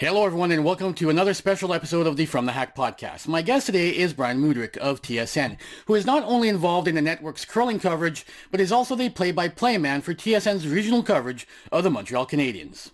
Hello, everyone, and welcome to another special episode of the From the Hack podcast. My guest today is Brian Mudryk of TSN, who is not only involved in the network's curling coverage, but is also the play-by-play man for TSN's regional coverage of the Montreal Canadiens.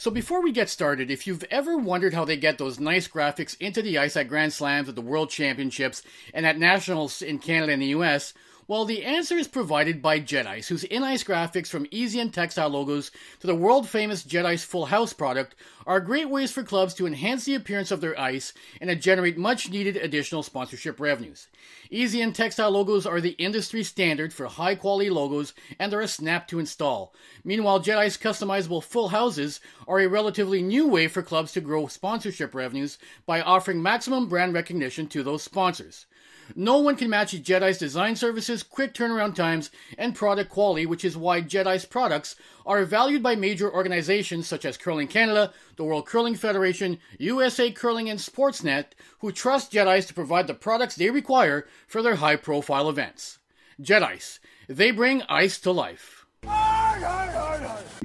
So before we get started, if you've ever wondered how they get those nice graphics into the ice at Grand Slams, at the World Championships, and at Nationals in Canada and the US, well, the answer is provided by Jetice, whose in-ice graphics from easy and textile logos to the world-famous Jetice Full House product are great ways for clubs to enhance the appearance of their ice and to generate much-needed additional sponsorship revenues. Easy and textile logos are the industry standard for high-quality logos and are a snap to install. Meanwhile, Jetice customizable full houses are a relatively new way for clubs to grow sponsorship revenues by offering maximum brand recognition to those sponsors. No one can match Jetice design services, quick turnaround times, and product quality, which is why Jetice products are valued by major organizations such as Curling Canada, the World Curling Federation, USA Curling, and Sportsnet, who trust Jetice to provide the products they require for their high profile events. Jetice, they bring ice to life.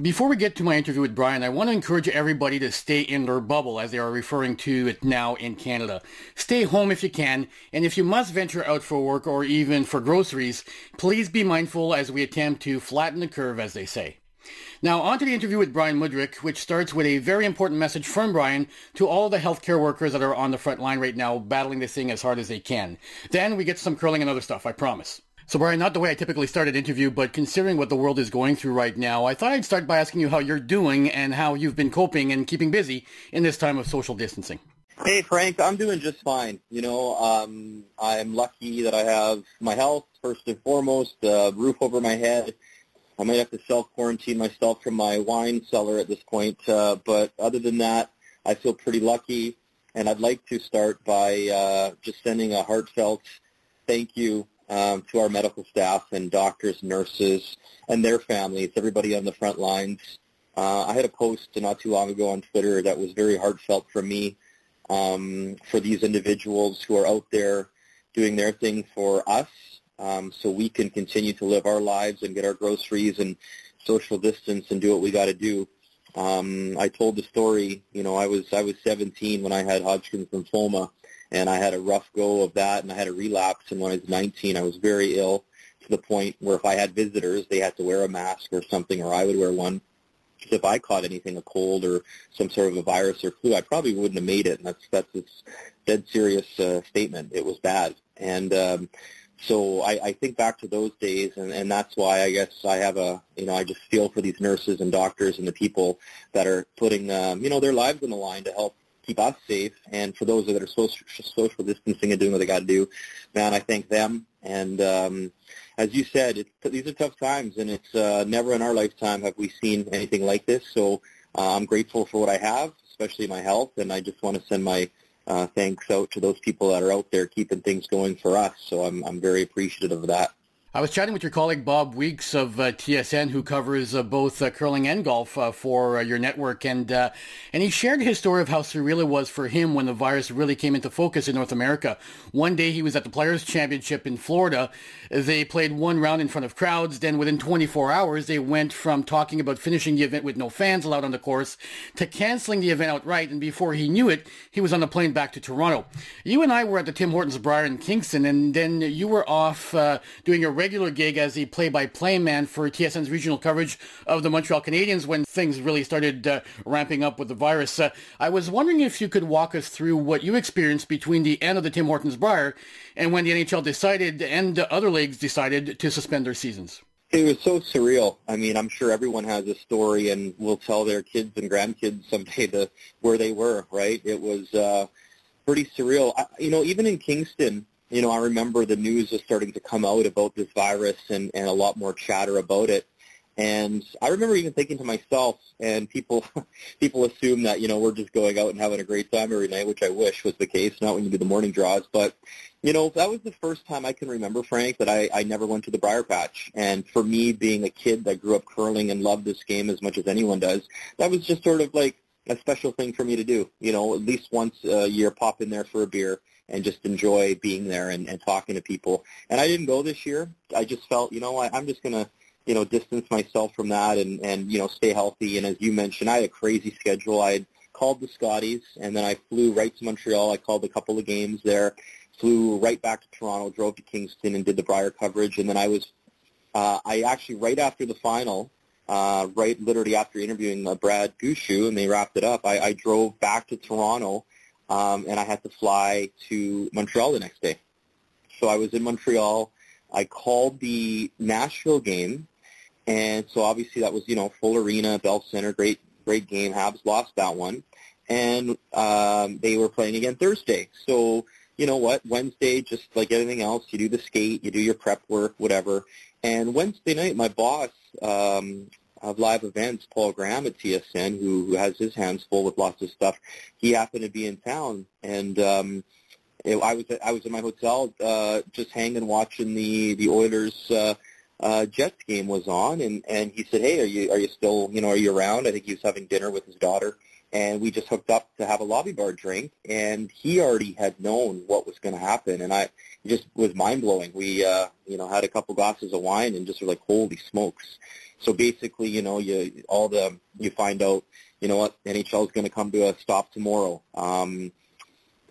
Before we get to my interview with Brian, I want to encourage everybody to stay in their bubble, as they are referring to it now in Canada. Stay home if you can, and if you must venture out for work or even for groceries, please be mindful as we attempt to flatten the curve, as they say. Now, on to the interview with Brian Mudryk, which starts with a very important message from Brian to all the healthcare workers that are on the front line right now, battling this thing as hard as they can. Then we get some curling and other stuff, I promise. So, Brian, not the way I typically start an interview, but considering what the world is going through right now, I thought I'd start by asking you how you're doing and how you've been coping and keeping busy in this time of social distancing. Hey, Frank, I'm doing just fine. You know, um, I'm lucky that I have my health, first and foremost, a uh, roof over my head. I might have to self-quarantine myself from my wine cellar at this point, uh, but other than that, I feel pretty lucky. And I'd like to start by uh, just sending a heartfelt thank you um, to our medical staff and doctors, nurses, and their families, everybody on the front lines. Uh, I had a post not too long ago on Twitter that was very heartfelt for me, um, for these individuals who are out there doing their thing for us, um, so we can continue to live our lives and get our groceries and social distance and do what we got to do. Um, I told the story. You know, I was I was 17 when I had Hodgkin's lymphoma, and I had a rough go of that, and I had a relapse. And when I was 19, I was very ill to the point where if I had visitors, they had to wear a mask or something, or I would wear one. If I caught anything, a cold or some sort of a virus or flu, I probably wouldn't have made it. And that's that's a dead serious uh, statement. It was bad, and um, so I, I think back to those days, and, and that's why I guess I have a, you know, I just feel for these nurses and doctors and the people that are putting, um, you know, their lives on the line to help keep us safe. And for those that are social, social distancing and doing what they got to do, man, I thank them. And um, as you said, it's, these are tough times, and it's uh, never in our lifetime have we seen anything like this. So uh, I'm grateful for what I have, especially my health, and I just want to send my uh, thanks out to those people that are out there keeping things going for us. So I'm, I'm very appreciative of that. I was chatting with your colleague Bob Weeks of uh, TSN, who covers uh, both uh, curling and golf uh, for uh, your network, and uh, and he shared his story of how surreal it was for him when the virus really came into focus in North America. One day he was at the Players Championship in Florida. They played one round in front of crowds. Then within 24 hours, they went from talking about finishing the event with no fans allowed on the course to canceling the event outright. And before he knew it, he was on the plane back to Toronto. You and I were at the Tim Hortons Brier in Kingston, and then you were off doing your regular gig as the play-by-play man for TSN's regional coverage of the Montreal Canadiens when things really started uh, ramping up with the virus. Uh, I was wondering if you could walk us through what you experienced between the end of the Tim Hortons Brier and when the NHL decided and other leagues decided to suspend their seasons. It was so surreal. I mean, I'm sure everyone has a story and will tell their kids and grandkids someday the where they were. Right? It was uh, pretty surreal. I, you know, even in Kingston, you know, I remember the news was starting to come out about this virus and, and a lot more chatter about it. And I remember even thinking to myself, and people people assume that you know we're just going out and having a great time every night, which I wish was the case. Not when you do the morning draws, but you know that was the first time I can remember, Frank, that I, I never went to the Brier Patch. And for me, being a kid that grew up curling and loved this game as much as anyone does, that was just sort of like a special thing for me to do. You know, at least once a year, pop in there for a beer and just enjoy being there and, and talking to people. And I didn't go this year. I just felt, you know, I, I'm just gonna you know, distance myself from that and, and, you know, stay healthy. And as you mentioned, I had a crazy schedule. I had called the Scotties and then I flew right to Montreal. I called a couple of games there, flew right back to Toronto, drove to Kingston and did the Brier coverage. And then I was, uh, I actually, right after the final, uh, right literally after interviewing uh, Brad Gushue and they wrapped it up, I, I drove back to Toronto um, and I had to fly to Montreal the next day. So I was in Montreal. I called the Nashville game and so obviously that was, you know, full arena, Bell Center, great, great game. Habs lost that one. And um, they were playing again Thursday. So, you know what, Wednesday, just like anything else, you do the skate, you do your prep work, whatever. And Wednesday night, my boss um, of live events, Paul Graham at TSN, who, who has his hands full with lots of stuff, he happened to be in town. And um, it, I was I was in my hotel uh, just hanging, watching the, the Oilers uh, – uh, Jets game was on, and and he said, "Hey, are you are you still you know are you around?" I think he was having dinner with his daughter, and we just hooked up to have a lobby bar drink, and he already had known what was going to happen, and I it just was mind blowing. We uh, you know had a couple glasses of wine and just were like, "Holy smokes!" So basically, you know, you all the you find out, you know what, NHL is going to come to a stop tomorrow. Um,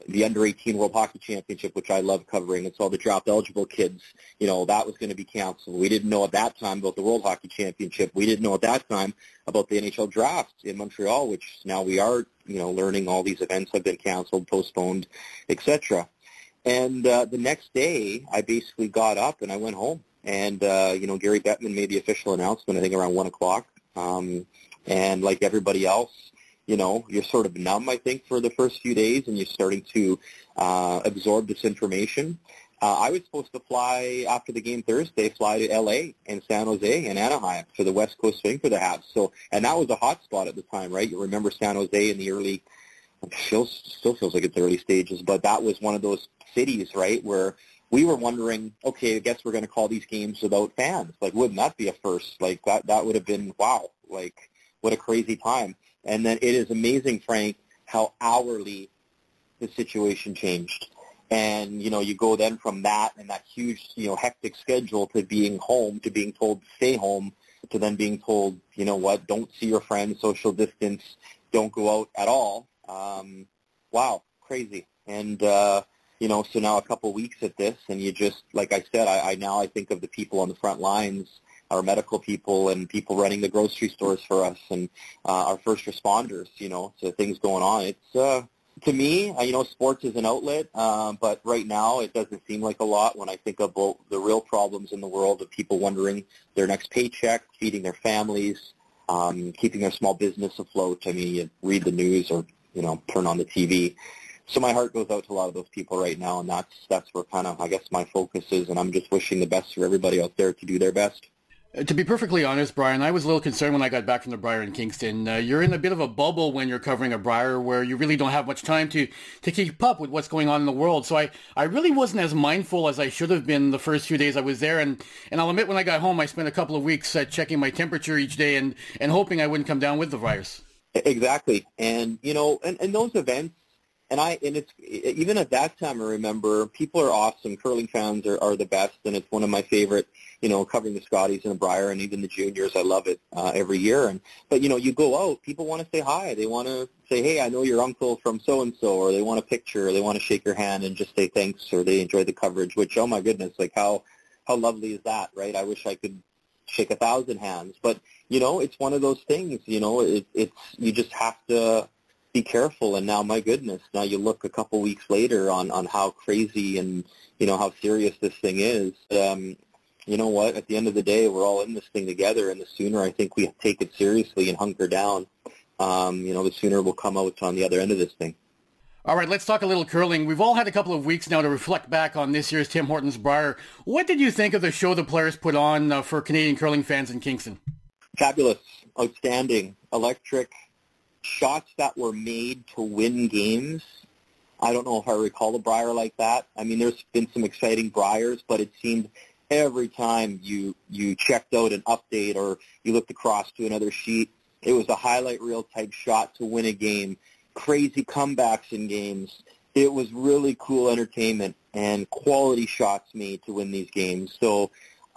the under 18 World Hockey Championship, which I love covering. It's all the draft eligible kids. You know, that was going to be canceled. We didn't know at that time about the World Hockey Championship. We didn't know at that time about the NHL draft in Montreal, which now we are, you know, learning all these events have been canceled, postponed, etc. And uh, the next day, I basically got up and I went home. And, uh, you know, Gary Bettman made the official announcement, I think around 1 o'clock. Um, and like everybody else, you know, you're sort of numb, I think, for the first few days, and you're starting to uh, absorb this information. Uh, I was supposed to fly after the game Thursday, fly to L.A. and San Jose and Anaheim for the West Coast swing for the Habs. So, and that was a hot spot at the time, right? You remember San Jose in the early, still still feels like it's early stages, but that was one of those cities, right, where we were wondering, okay, I guess we're going to call these games without fans. Like, wouldn't that be a first? Like that that would have been wow. Like, what a crazy time. And then it is amazing, Frank, how hourly the situation changed. And, you know, you go then from that and that huge, you know, hectic schedule to being home, to being told to stay home, to then being told, you know what, don't see your friends, social distance, don't go out at all. Um, wow, crazy. And, uh, you know, so now a couple weeks at this, and you just, like I said, I, I now I think of the people on the front lines our medical people and people running the grocery stores for us and uh, our first responders, you know, to things going on. It's, uh, to me, uh, you know, sports is an outlet, uh, but right now it doesn't seem like a lot when I think about the real problems in the world of people wondering their next paycheck, feeding their families, um, keeping their small business afloat. I mean, you read the news or, you know, turn on the TV. So my heart goes out to a lot of those people right now, and that's that's where kind of I guess my focus is, and I'm just wishing the best for everybody out there to do their best. To be perfectly honest, Brian, I was a little concerned when I got back from the Brier in Kingston. Uh, you're in a bit of a bubble when you're covering a Brier where you really don't have much time to, to keep up with what's going on in the world. So I, I really wasn't as mindful as I should have been the first few days I was there. And, and I'll admit when I got home, I spent a couple of weeks uh, checking my temperature each day and, and hoping I wouldn't come down with the virus. Exactly. And, you know, and, and those events, and I and it's even at that time I remember people are awesome. Curling fans are, are the best, and it's one of my favorite. You know, covering the Scotties and the Brier and even the juniors, I love it uh, every year. And but you know, you go out, people want to say hi. They want to say, hey, I know your uncle from so and so, or they want a picture, or they want to shake your hand and just say thanks, or they enjoy the coverage. Which oh my goodness, like how how lovely is that, right? I wish I could shake a thousand hands, but you know, it's one of those things. You know, it, it's you just have to be careful. And now, my goodness, now you look a couple weeks later on on how crazy and you know how serious this thing is. Um, you know what? At the end of the day, we're all in this thing together, and the sooner I think we take it seriously and hunker down, um, you know, the sooner we'll come out on the other end of this thing. All right, let's talk a little curling. We've all had a couple of weeks now to reflect back on this year's Tim Hortons Briar. What did you think of the show the players put on uh, for Canadian curling fans in Kingston? Fabulous, outstanding, electric shots that were made to win games. I don't know if I recall a Brier like that. I mean, there's been some exciting Briers, but it seemed every time you you checked out an update or you looked across to another sheet, it was a highlight reel type shot to win a game. Crazy comebacks in games. It was really cool entertainment and quality shots made to win these games. So,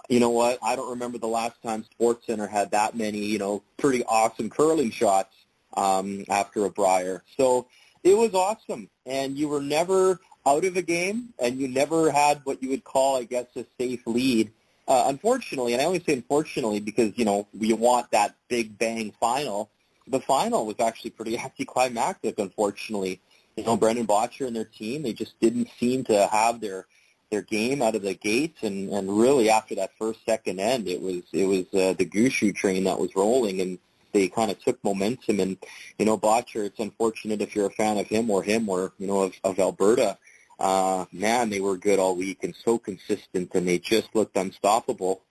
you know what? I don't remember the last time Sports Center had that many, you know, pretty awesome curling shots um, after a Brier. So it was awesome, and you were never out of a game, and you never had what you would call, I guess, a safe lead. Uh, unfortunately, and I only say unfortunately because you know we want that big bang final. The final was actually pretty anticlimactic, unfortunately. You know, Brendan Bottcher and their team, they just didn't seem to have their their game out of the gates, and and really after that first second end, it was it was uh, the Gushue train that was rolling, and they kind of took momentum. And you know, Bottcher, it's unfortunate if you're a fan of him or him or you know of, of Alberta. Uh, man, they were good all week and so consistent, and they just looked unstoppable.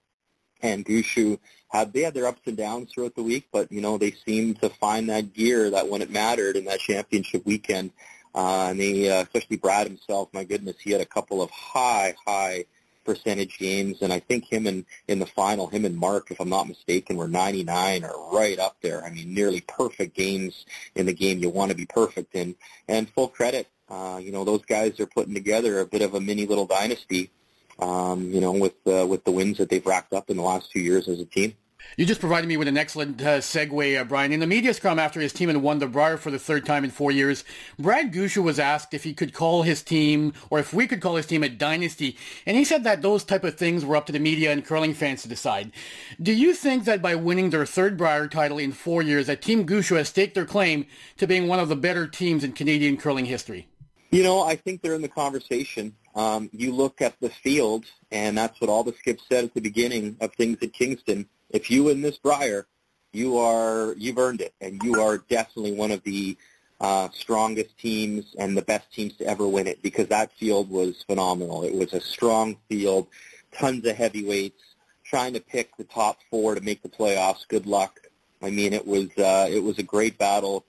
And Gushue had they had their ups and downs throughout the week, but you know they seemed to find that gear that when it mattered in that championship weekend. Uh, and they, uh, especially Brad himself, my goodness, he had a couple of high, high percentage games, and I think him and in the final, him and Mark, if I'm not mistaken, were 99 or right up there. I mean, nearly perfect games in the game you want to be perfect in. And full credit, uh, you know, those guys are putting together a bit of a mini little dynasty. Um, you know, with uh, with the wins that they've racked up in the last two years as a team. You just provided me with an excellent uh, segue, uh, Brian. In the media scrum after his team had won the Brier for the third time in four years, Brad Gushue was asked if he could call his team, or if we could call his team a dynasty, and he said that those type of things were up to the media and curling fans to decide. Do you think that by winning their third Brier title in four years, that Team Gushue has staked their claim to being one of the better teams in Canadian curling history? You know, I think they're in the conversation. Um, you look at the field, and that's what all the skips said at the beginning of things at Kingston if you win this Brier, you are you've earned it, and you are definitely one of the uh, strongest teams and the best teams to ever win it because that field was phenomenal. It was a strong field, tons of heavyweights, trying to pick the top four to make the playoffs. Good luck. I mean, it was uh, it was a great battle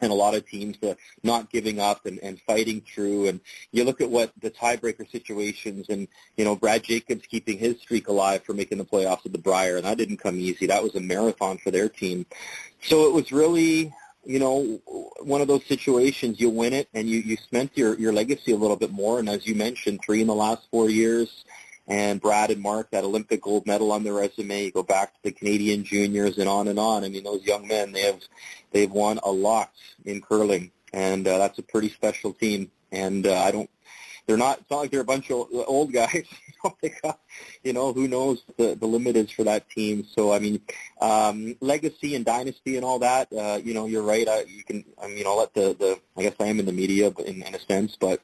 and a lot of teams uh, not giving up and, and fighting through. And you look at what the tiebreaker situations and, you know, Brad Jacobs keeping his streak alive for making the playoffs at the Brier, and that didn't come easy. That was a marathon for their team. So it was really, you know, one of those situations you win it and you, you cement your, your legacy a little bit more. And as you mentioned, three in the last four years, and Brad and Mark that Olympic gold medal on their resume. You go back to the Canadian juniors and on and on. I mean, those young men they have they've won a lot in curling, and uh, that's a pretty special team. And uh, I don't they're not. It's not like they're a bunch of old guys. got, you know, who knows the the limit is for that team. So I mean, um, legacy and dynasty and all that. Uh, you know, you're right. I, you can. I mean, I'll let the the. I guess I am in the media, but in, in a sense, but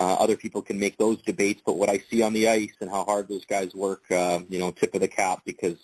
uh, other people can make those debates. But what I see on the ice and how hard those guys work, uh, you know, tip of the cap because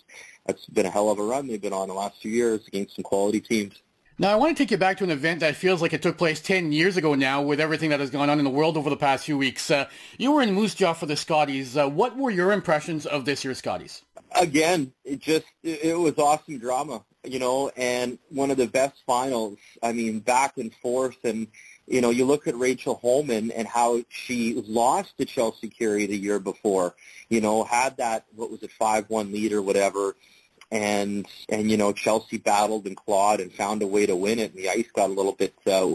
that's been a hell of a run they've been on the last few years against some quality teams. Now, I want to take you back to an event that feels like it took place 10 years ago now with everything that has gone on in the world over the past few weeks. Uh, you were in Moose Jaw for the Scotties. Uh, what were your impressions of this year's Scotties? Again, it just, it was awesome drama, you know, and one of the best finals. I mean, back and forth. And, you know, you look at Rachel Homan and how she lost to Chelsea Carey the year before, you know, had that, what was it, 5-1 lead or whatever and and you know Chelsea battled and clawed and found a way to win it. And the ice got a little bit, uh,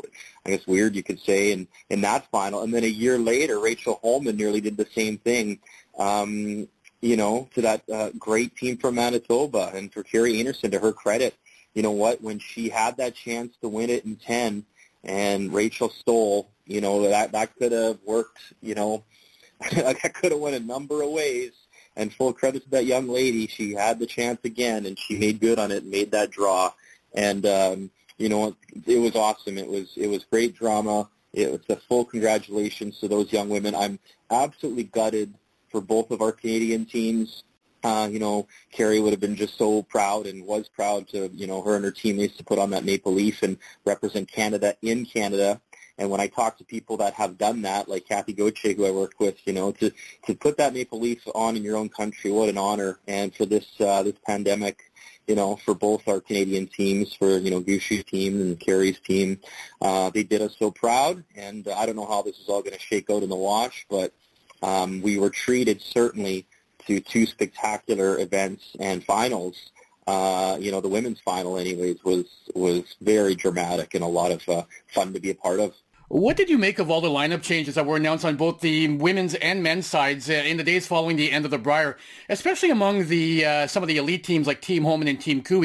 I guess, weird you could say, in in that final. And then a year later, Rachel Homan nearly did the same thing. Um, you know, to that uh, great team from Manitoba and for Kerri Einarson, to her credit, you know what? When she had that chance to win it in ten, and Rachel stole, you know that that could have worked. You know, that could have went a number of ways and full credit to that young lady. She had the chance again, and she made good on it and made that draw. And um, you know, it was awesome. It was it was great drama. It was a full congratulations to those young women. I'm absolutely gutted for both of our Canadian teams. Uh, you know, Kerri would have been just so proud and was proud to, you know, her and her teammates to put on that maple leaf and represent Canada in Canada. And when I talk to people that have done that, like Cathy Gauthier, who I worked with, you know, to to put that maple leaf on in your own country, what an honor! And for this uh, this pandemic, you know, for both our Canadian teams, for you know Gushue's team and Kerri's team, uh, they did us so proud. And uh, I don't know how this is all going to shake out in the wash, but um, we were treated certainly to two spectacular events and finals uh, you know, the women's final, anyways, was was very dramatic and a lot of uh, fun to be a part of. What did you make of all the lineup changes that were announced on both the women's and men's sides uh, in the days following the end of the Brier, especially among the uh, some of the elite teams like Team Homan and Team Koe?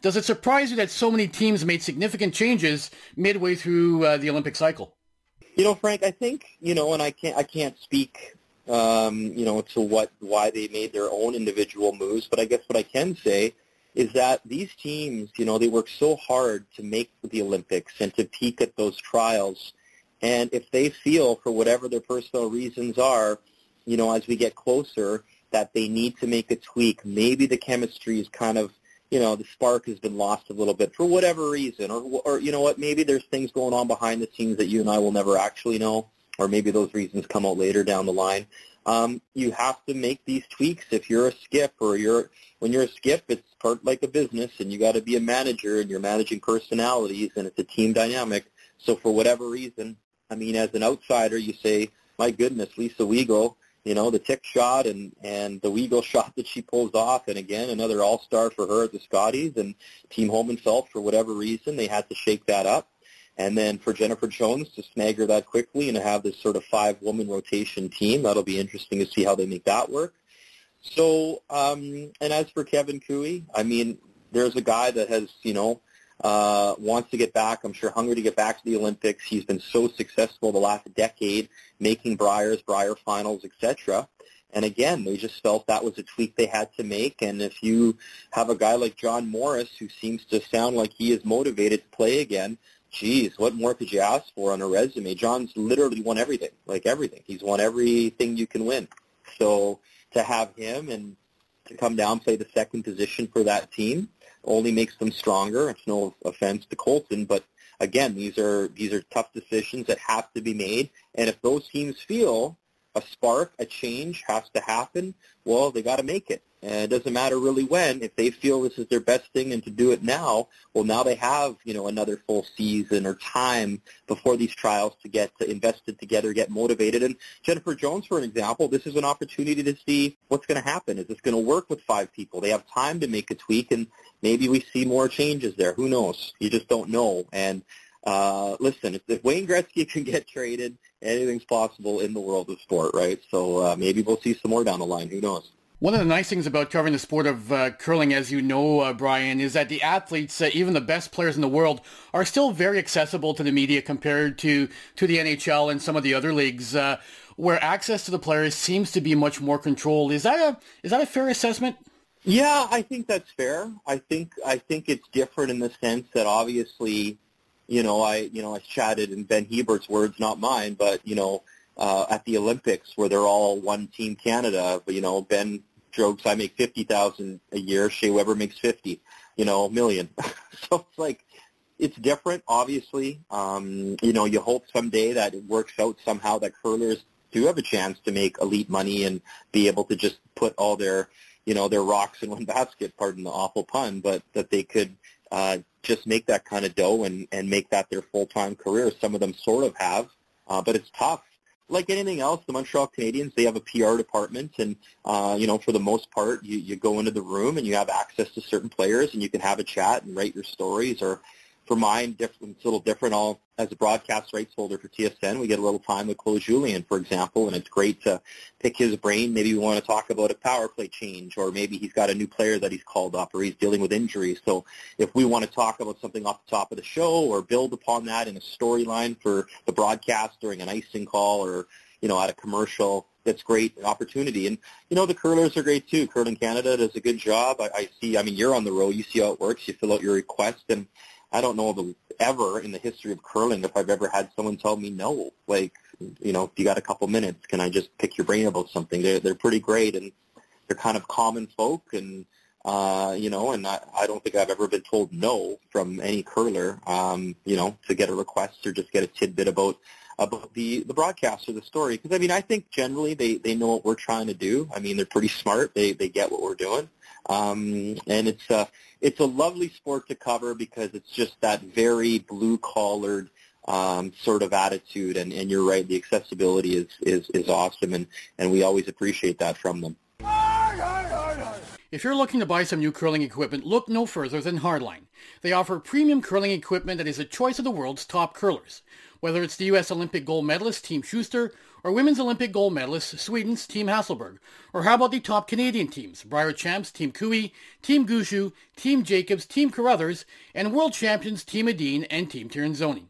Does it surprise you that so many teams made significant changes midway through uh, the Olympic cycle? You know, Frank, I think you know, and I can't I can't speak um, you know to what why they made their own individual moves, but I guess what I can say is that these teams, you know, they work so hard to make the Olympics and to peak at those trials. And if they feel, for whatever their personal reasons are, you know, as we get closer, that they need to make a tweak, maybe the chemistry is kind of, you know, the spark has been lost a little bit for whatever reason, or, or you know what, maybe there's things going on behind the scenes that you and I will never actually know, or maybe those reasons come out later down the line. Um, you have to make these tweaks. If you're a skip or you're when you're a skip it's part like a business and you got to be a manager and you're managing personalities and it's a team dynamic. So for whatever reason i mean as an outsider you say my goodness lisa weagle you know the tick shot and and the weagle shot that she pulls off and again another all star for her at the scotties and team Homan felt for whatever reason they had to shake that up and then for Jennifer Jones to snag her that quickly and to have this sort of five-woman rotation team, that'll be interesting to see how they make that work. So, um, and as for Kevin Koe, I mean, there's a guy that has, you know, uh, wants to get back. I'm sure hungry to get back to the Olympics. He's been so successful the last decade, making Briers, Brier finals, etc. And again, they just felt that was a tweak they had to make. And if you have a guy like John Morris, who seems to sound like he is motivated to play again, geez, what more could you ask for on a resume? John's literally won everything, like everything. He's won everything you can win. So to have him and to come down play the second position for that team only makes them stronger. It's no offense to Colton, but again, these are these are tough decisions that have to be made. And if those teams feel a spark, a change has to happen, well, they got to make it. And it doesn't matter really when. If they feel this is their best thing and to do it now, well, now they have, you know, another full season or time before these trials to get invested together, get motivated. And Jennifer Jones, for an example, this is an opportunity to see what's going to happen. Is this going to work with five people? They have time to make a tweak, and maybe we see more changes there. Who knows? You just don't know. And uh, listen, if, if Wayne Gretzky can get traded, anything's possible in the world of sport, right? So uh, maybe we'll see some more down the line. Who knows? One of the nice things about covering the sport of uh, curling, as you know, uh, Brian, is that the athletes, uh, even the best players in the world, are still very accessible to the media compared to, to the NHL and some of the other leagues, uh, where access to the players seems to be much more controlled. Is that a is that a fair assessment? Yeah, I think that's fair. I think I think it's different in the sense that obviously, you know, I you know I chatted in Ben Hebert's words, not mine, but you know. Uh, at the Olympics, where they're all one team Canada, but you know Ben jokes. I make fifty thousand a year. Shea Weber makes fifty, you know, million. so it's like it's different. Obviously, um, you know, you hope someday that it works out somehow that curlers do have a chance to make elite money and be able to just put all their, you know, their rocks in one basket. Pardon the awful pun, but that they could uh, just make that kind of dough and and make that their full time career. Some of them sort of have, uh, but it's tough like anything else, the Montreal Canadiens, they have a PR department, and uh, you know, for the most part, you, you go into the room and you have access to certain players, and you can have a chat and write your stories, or for mine, different, it's a little different. I'll, as a broadcast rights holder for TSN, we get a little time with Claude Julien, for example, and it's great to pick his brain. Maybe we want to talk about a power play change, or maybe he's got a new player that he's called up, or he's dealing with injuries. So if we want to talk about something off the top of the show, or build upon that in a storyline for the broadcast during an icing call, or you know, at a commercial, that's great opportunity. And you know, the curlers are great too. Curling Canada does a good job. I, I see. I mean, you're on the road. You see how it works. You fill out your request, and I don't know of ever in the history of curling if I've ever had someone tell me no. Like, you know, if you got a couple minutes, can I just pick your brain about something? They're they're pretty great and they're kind of common folk and Uh, you know, and I, I don't think I've ever been told no from any curler, um, you know, to get a request or just get a tidbit about about the the broadcast or the story. Because I mean, I think generally they they know what we're trying to do. I mean, they're pretty smart. They they get what we're doing, um, and it's a it's a lovely sport to cover because it's just that very blue collared um, sort of attitude. And, and you're right, the accessibility is, is, is awesome, and, and we always appreciate that from them. If you're looking to buy some new curling equipment, look no further than Hardline. They offer premium curling equipment that is a choice of the world's top curlers. Whether it's the U.S. Olympic gold medalist Team Shuster or Women's Olympic gold medalist Sweden's Team Hasselborg? or how about the top Canadian teams, Brier Champs Team Koe, Team Gushue, Team Jacobs, Team Carruthers, and World Champions Team Edin and Team Tirinzoni.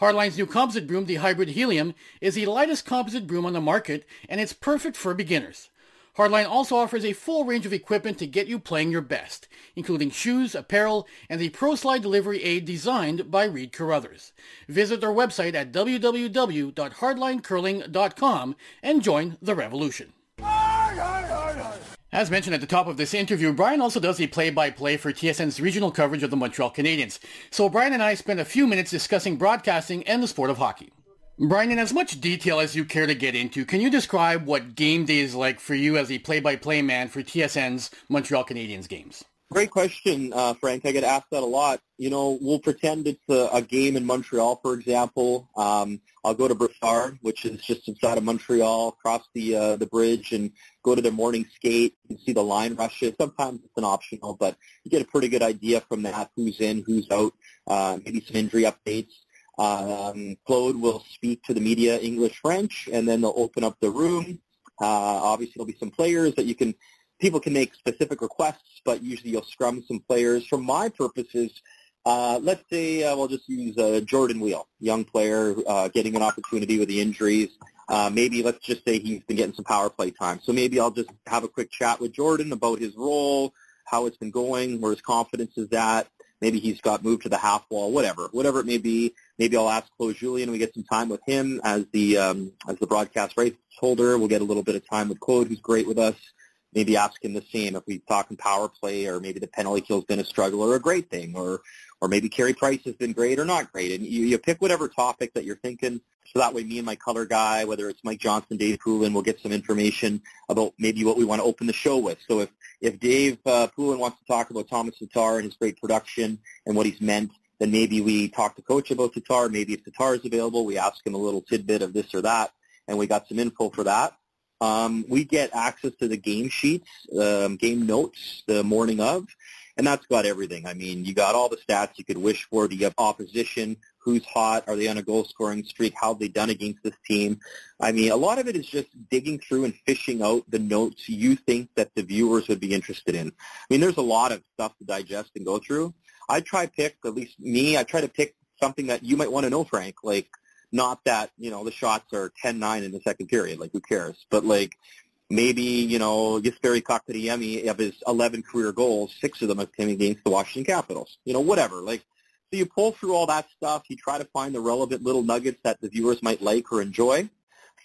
Hardline's new composite broom, the Hybrid Helium, is the lightest composite broom on the market, and it's perfect for beginners. Hardline also offers a full range of equipment to get you playing your best, including shoes, apparel, and the Pro Slide delivery aid designed by Reed Carruthers. Visit their website at www.hardlinecurling.com and join the revolution. As mentioned at the top of this interview, Brian also does the play-by-play for TSN's regional coverage of the Montreal Canadiens. So Brian and I spent a few minutes discussing broadcasting and the sport of hockey. Brian, in as much detail as you care to get into, can you describe what game day is like for you as a play-by-play man for TSN's Montreal Canadiens games? Great question, uh, Frank. I get asked that a lot. You know, we'll pretend it's a, a game in Montreal, for example. Um, I'll go to Brossard, which is just inside of Montreal, cross the uh, the bridge, and go to their morning skate. You can see the line rushes. Sometimes it's an optional, but you get a pretty good idea from that who's in, who's out, uh, maybe some injury updates. Um, Claude will speak to the media English, French, and then they'll open up the room. Uh, obviously, there'll be some players that you can people can make specific requests, but usually you'll scrum some players. For my purposes, uh, let's say uh, we'll just use uh, Jordan Weal, young player, uh, getting an opportunity with the injuries. Uh, maybe let's just say he's been getting some power play time. So maybe I'll just have a quick chat with Jordan about his role, how it's been going, where his confidence is at. Maybe he's got moved to the half wall, whatever, whatever it may be. Maybe I'll ask Claude Julien. We get some time with him as the um, as the broadcast rights holder. We'll get a little bit of time with Claude, who's great with us maybe ask him the same if we talk in power play or maybe the penalty kill's been a struggle or a great thing or or maybe Carey Price has been great or not great. And you, you pick whatever topic that you're thinking. So that way me and my color guy, whether it's Mike Johnson, Dave Poulin, will get some information about maybe what we want to open the show with. So if, if Dave uh, Poulin wants to talk about Tomas Tatar and his great production and what he's meant, then maybe we talk to coach about Tatar. Maybe if Tatar is available, we ask him a little tidbit of this or that, and we got some info for that. Um, we get access to the game sheets, um, game notes the morning of, and that's got everything. I mean, you got all the stats you could wish for. Do you have opposition? Who's hot? Are they on a goal-scoring streak? How have they done against this team? I mean, a lot of it is just digging through and fishing out the notes you think that the viewers would be interested in. I mean, there's a lot of stuff to digest and go through. I try pick, at least me, I try to pick something that you might want to know, Frank, like not that, you know, the shots are 10-9 in the second period. Like, who cares? But, like, maybe, you know, Jesperi Kotkaniemi, of his 11 career goals, six of them have come against the Washington Capitals. You know, whatever. Like, so you pull through all that stuff. You try to find the relevant little nuggets that the viewers might like or enjoy.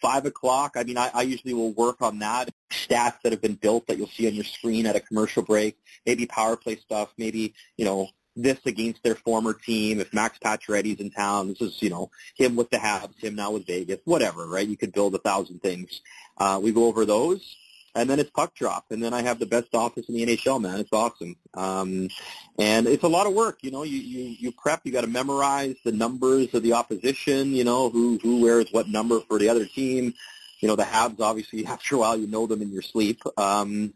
Five o'clock, I mean, I, I usually will work on that. Stats that have been built that you'll see on your screen at a commercial break. Maybe power play stuff. Maybe, you know, this against their former team. If Max Pacioretty's in town, this is, you know, him with the Habs, him now with Vegas, whatever, right? You could build a thousand things. Uh, we go over those, and then it's puck drop, and then I have the best office in the NHL, man. It's awesome. Um, and it's a lot of work, you know, you, you, you prep, you got to memorize the numbers of the opposition, you know, who, who wears what number for the other team. You know, the Habs, obviously, after a while, you know them in your sleep. Um,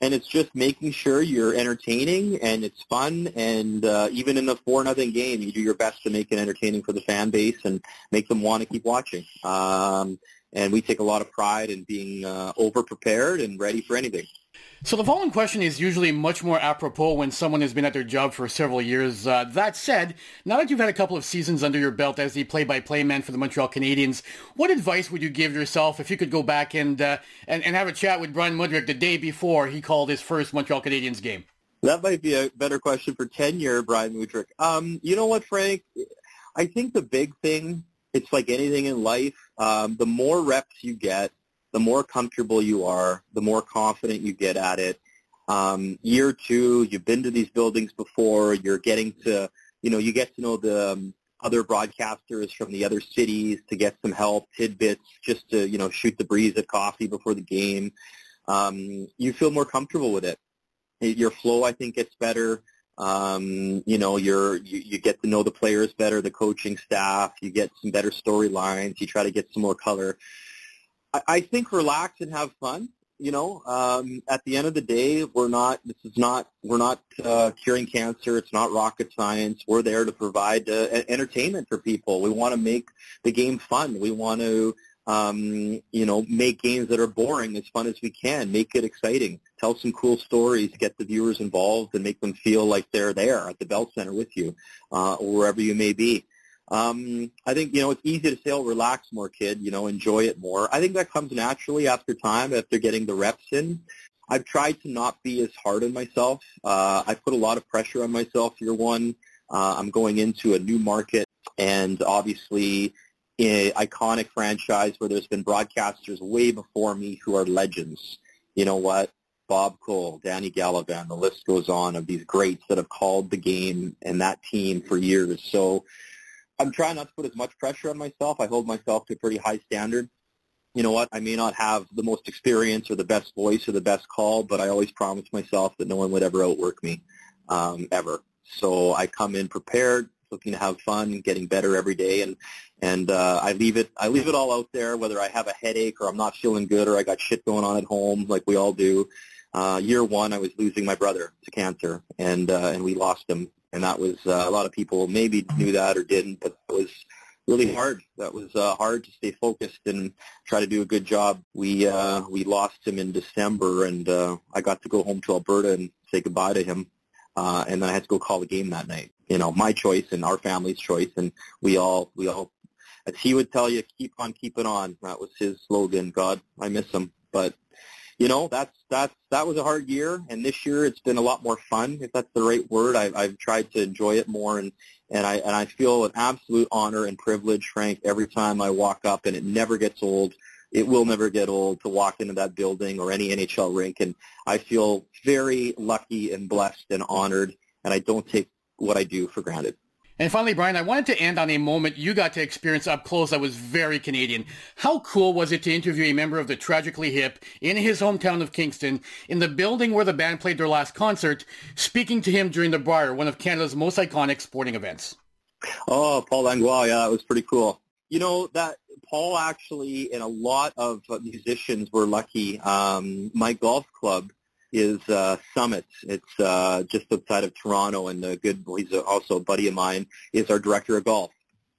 and it's just making sure you're entertaining and it's fun. And uh, even in a four nothing game, you do your best to make it entertaining for the fan base and make them want to keep watching. Um, and we take a lot of pride in being uh, over prepared and ready for anything. So the following question is usually much more apropos when someone has been at their job for several years. Uh, that said, now that you've had a couple of seasons under your belt as the play-by-play man for the Montreal Canadiens, what advice would you give yourself if you could go back and uh, and, and have a chat with Brian Mudryk the day before he called his first Montreal Canadiens game? That might be a better question for tenure, Brian Mudryk. Um, you know what, Frank? I think the big thing, it's like anything in life. Um, the more reps you get, the more comfortable you are, the more confident you get at it. Um, year two, you've been to these buildings before. You're getting to, you know, you get to know the um, other broadcasters from the other cities to get some help, tidbits, just to, you know, shoot the breeze at coffee before the game. Um, you feel more comfortable with it. Your flow, I think, gets better. Um, you know, you're, you, you get to know the players better, the coaching staff. You get some better storylines. You try to get some more color. I, I think relax and have fun you know, um, at the end of the day, we're not. This is not. We're not uh, curing cancer. It's not rocket science. We're there to provide uh, entertainment for people. We want to make the game fun. We want to, um, you know, make games that are boring as fun as we can. Make it exciting. Tell some cool stories. Get the viewers involved and make them feel like they're there at the Bell Center with you, uh, or wherever you may be. Um, I think, you know, it's easy to say, oh, relax more, kid, you know, enjoy it more. I think that comes naturally after time, after getting the reps in. I've tried to not be as hard on myself. Uh, I put a lot of pressure on myself year one. Uh, I'm going into a new market and obviously iconic franchise where there's been broadcasters way before me who are legends. You know what? Bob Cole, Danny Gallivan, the list goes on of these greats that have called the game and that team for years. So I'm trying not to put as much pressure on myself. I hold myself to a pretty high standard. You know what? I may not have the most experience or the best voice or the best call, but I always promise myself that no one would ever outwork me, um, ever. So I come in prepared, looking to have fun, and getting better every day, and and uh, I leave it I leave it all out there. Whether I have a headache or I'm not feeling good or I got shit going on at home, like we all do. Uh, year one, I was losing my brother to cancer, and uh, and we lost him and that was uh, a lot of people maybe knew that or didn't, but it was really hard. That was uh, hard to stay focused and try to do a good job. We uh, we lost him in December, and uh, I got to go home to Alberta and say goodbye to him. Uh, and then I had to go call the game that night. You know, my choice and our family's choice, and we all we all, as he would tell you, keep on keeping on. That was his slogan. God, I miss him, but you know, that's that's that was a hard year, and this year it's been a lot more fun, if that's the right word. I've I've tried to enjoy it more, and and I and I feel an absolute honor and privilege, Frank, every time I walk up, and it never gets old. It will never get old to walk into that building or any NHL rink, and I feel very lucky and blessed and honored, and I don't take what I do for granted. And finally, Brian, I wanted to end on a moment you got to experience up close that was very Canadian. How cool was it to interview a member of the Tragically Hip in his hometown of Kingston, in the building where the band played their last concert, speaking to him during the Brier, one of Canada's most iconic sporting events? Oh, Paul Langlois, yeah, that was pretty cool. You know, that Paul actually and a lot of musicians were lucky. Um, my golf club is uh, Summit. It's uh, just outside of Toronto, and a good. He's also a buddy of mine. Is our director of golf,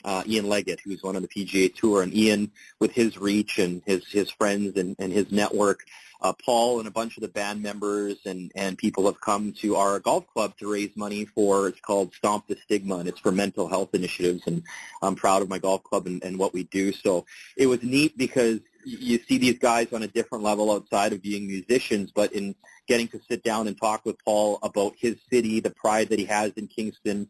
uh, Ian Leggett, who's one on the PGA Tour, and Ian, with his reach and his his friends and, and his network, uh, Paul and a bunch of the band members and and people have come to our golf club to raise money for. It's called Stomp the Stigma, and it's for mental health initiatives. And I'm proud of my golf club and, and what we do. So it was neat because you see these guys on a different level outside of being musicians, but in getting to sit down and talk with Paul about his city, the pride that he has in Kingston.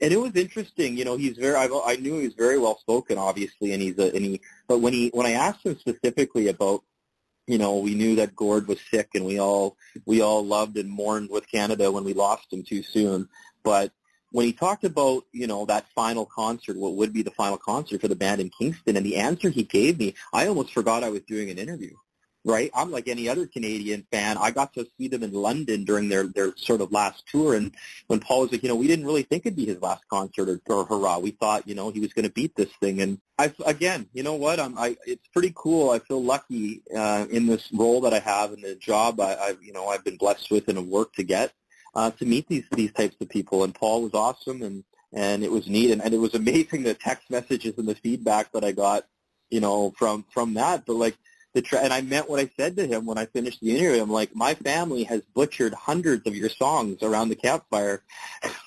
And it was interesting, you know. He's very. I, I knew he was very well spoken, obviously, and he's a. And he, but when he, when I asked him specifically about, you know, we knew that Gord was sick, and we all, we all loved and mourned with Canada when we lost him too soon. But when he talked about, you know, that final concert, what would be the final concert for the band in Kingston, and the answer he gave me, I almost forgot I was doing an interview right? I'm like any other Canadian fan. I got to see them in London during their, their sort of last tour. And when Paul was like, you know, we didn't really think it'd be his last concert or, or hurrah. We thought, you know, he was going to beat this thing. And I, again, you know what? I'm, I, it's pretty cool. I feel lucky, uh, in this role that I have and the job I, I've, you know, I've been blessed with and have worked to get, uh, to meet these, these types of people. And Paul was awesome and, and it was neat. And, and it was amazing the text messages and the feedback that I got, you know, from, from that. But like, the tra- and I meant what I said to him when I finished the interview. I'm like, my family has butchered hundreds of your songs around the campfire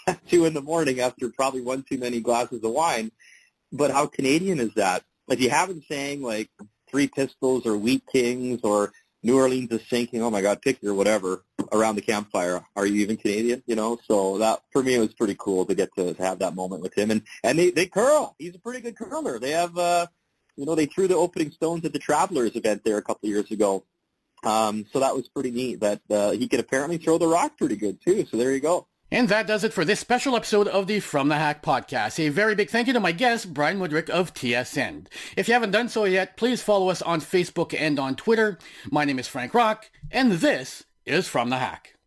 at two in the morning after probably one too many glasses of wine. But how Canadian is that? If you haven't sang like Three Pistols or Wheat Kings or New Orleans is sinking, oh my God, pick your whatever around the campfire. Are you even Canadian? You know, so that for me it was pretty cool to get to, have that moment with him. And and they they curl. He's a pretty good curler. They have. uh you know, they threw the opening stones at the Travelers event there a couple of years ago. Um, so that was pretty neat that uh, he could apparently throw the rock pretty good too. So there you go. And that does it for this special episode of the From the Hack podcast. A very big thank you to my guest, Brian Mudryk of TSN. If you haven't done so yet, please follow us on Facebook and on Twitter. My name is Frank Rock, and this is From the Hack.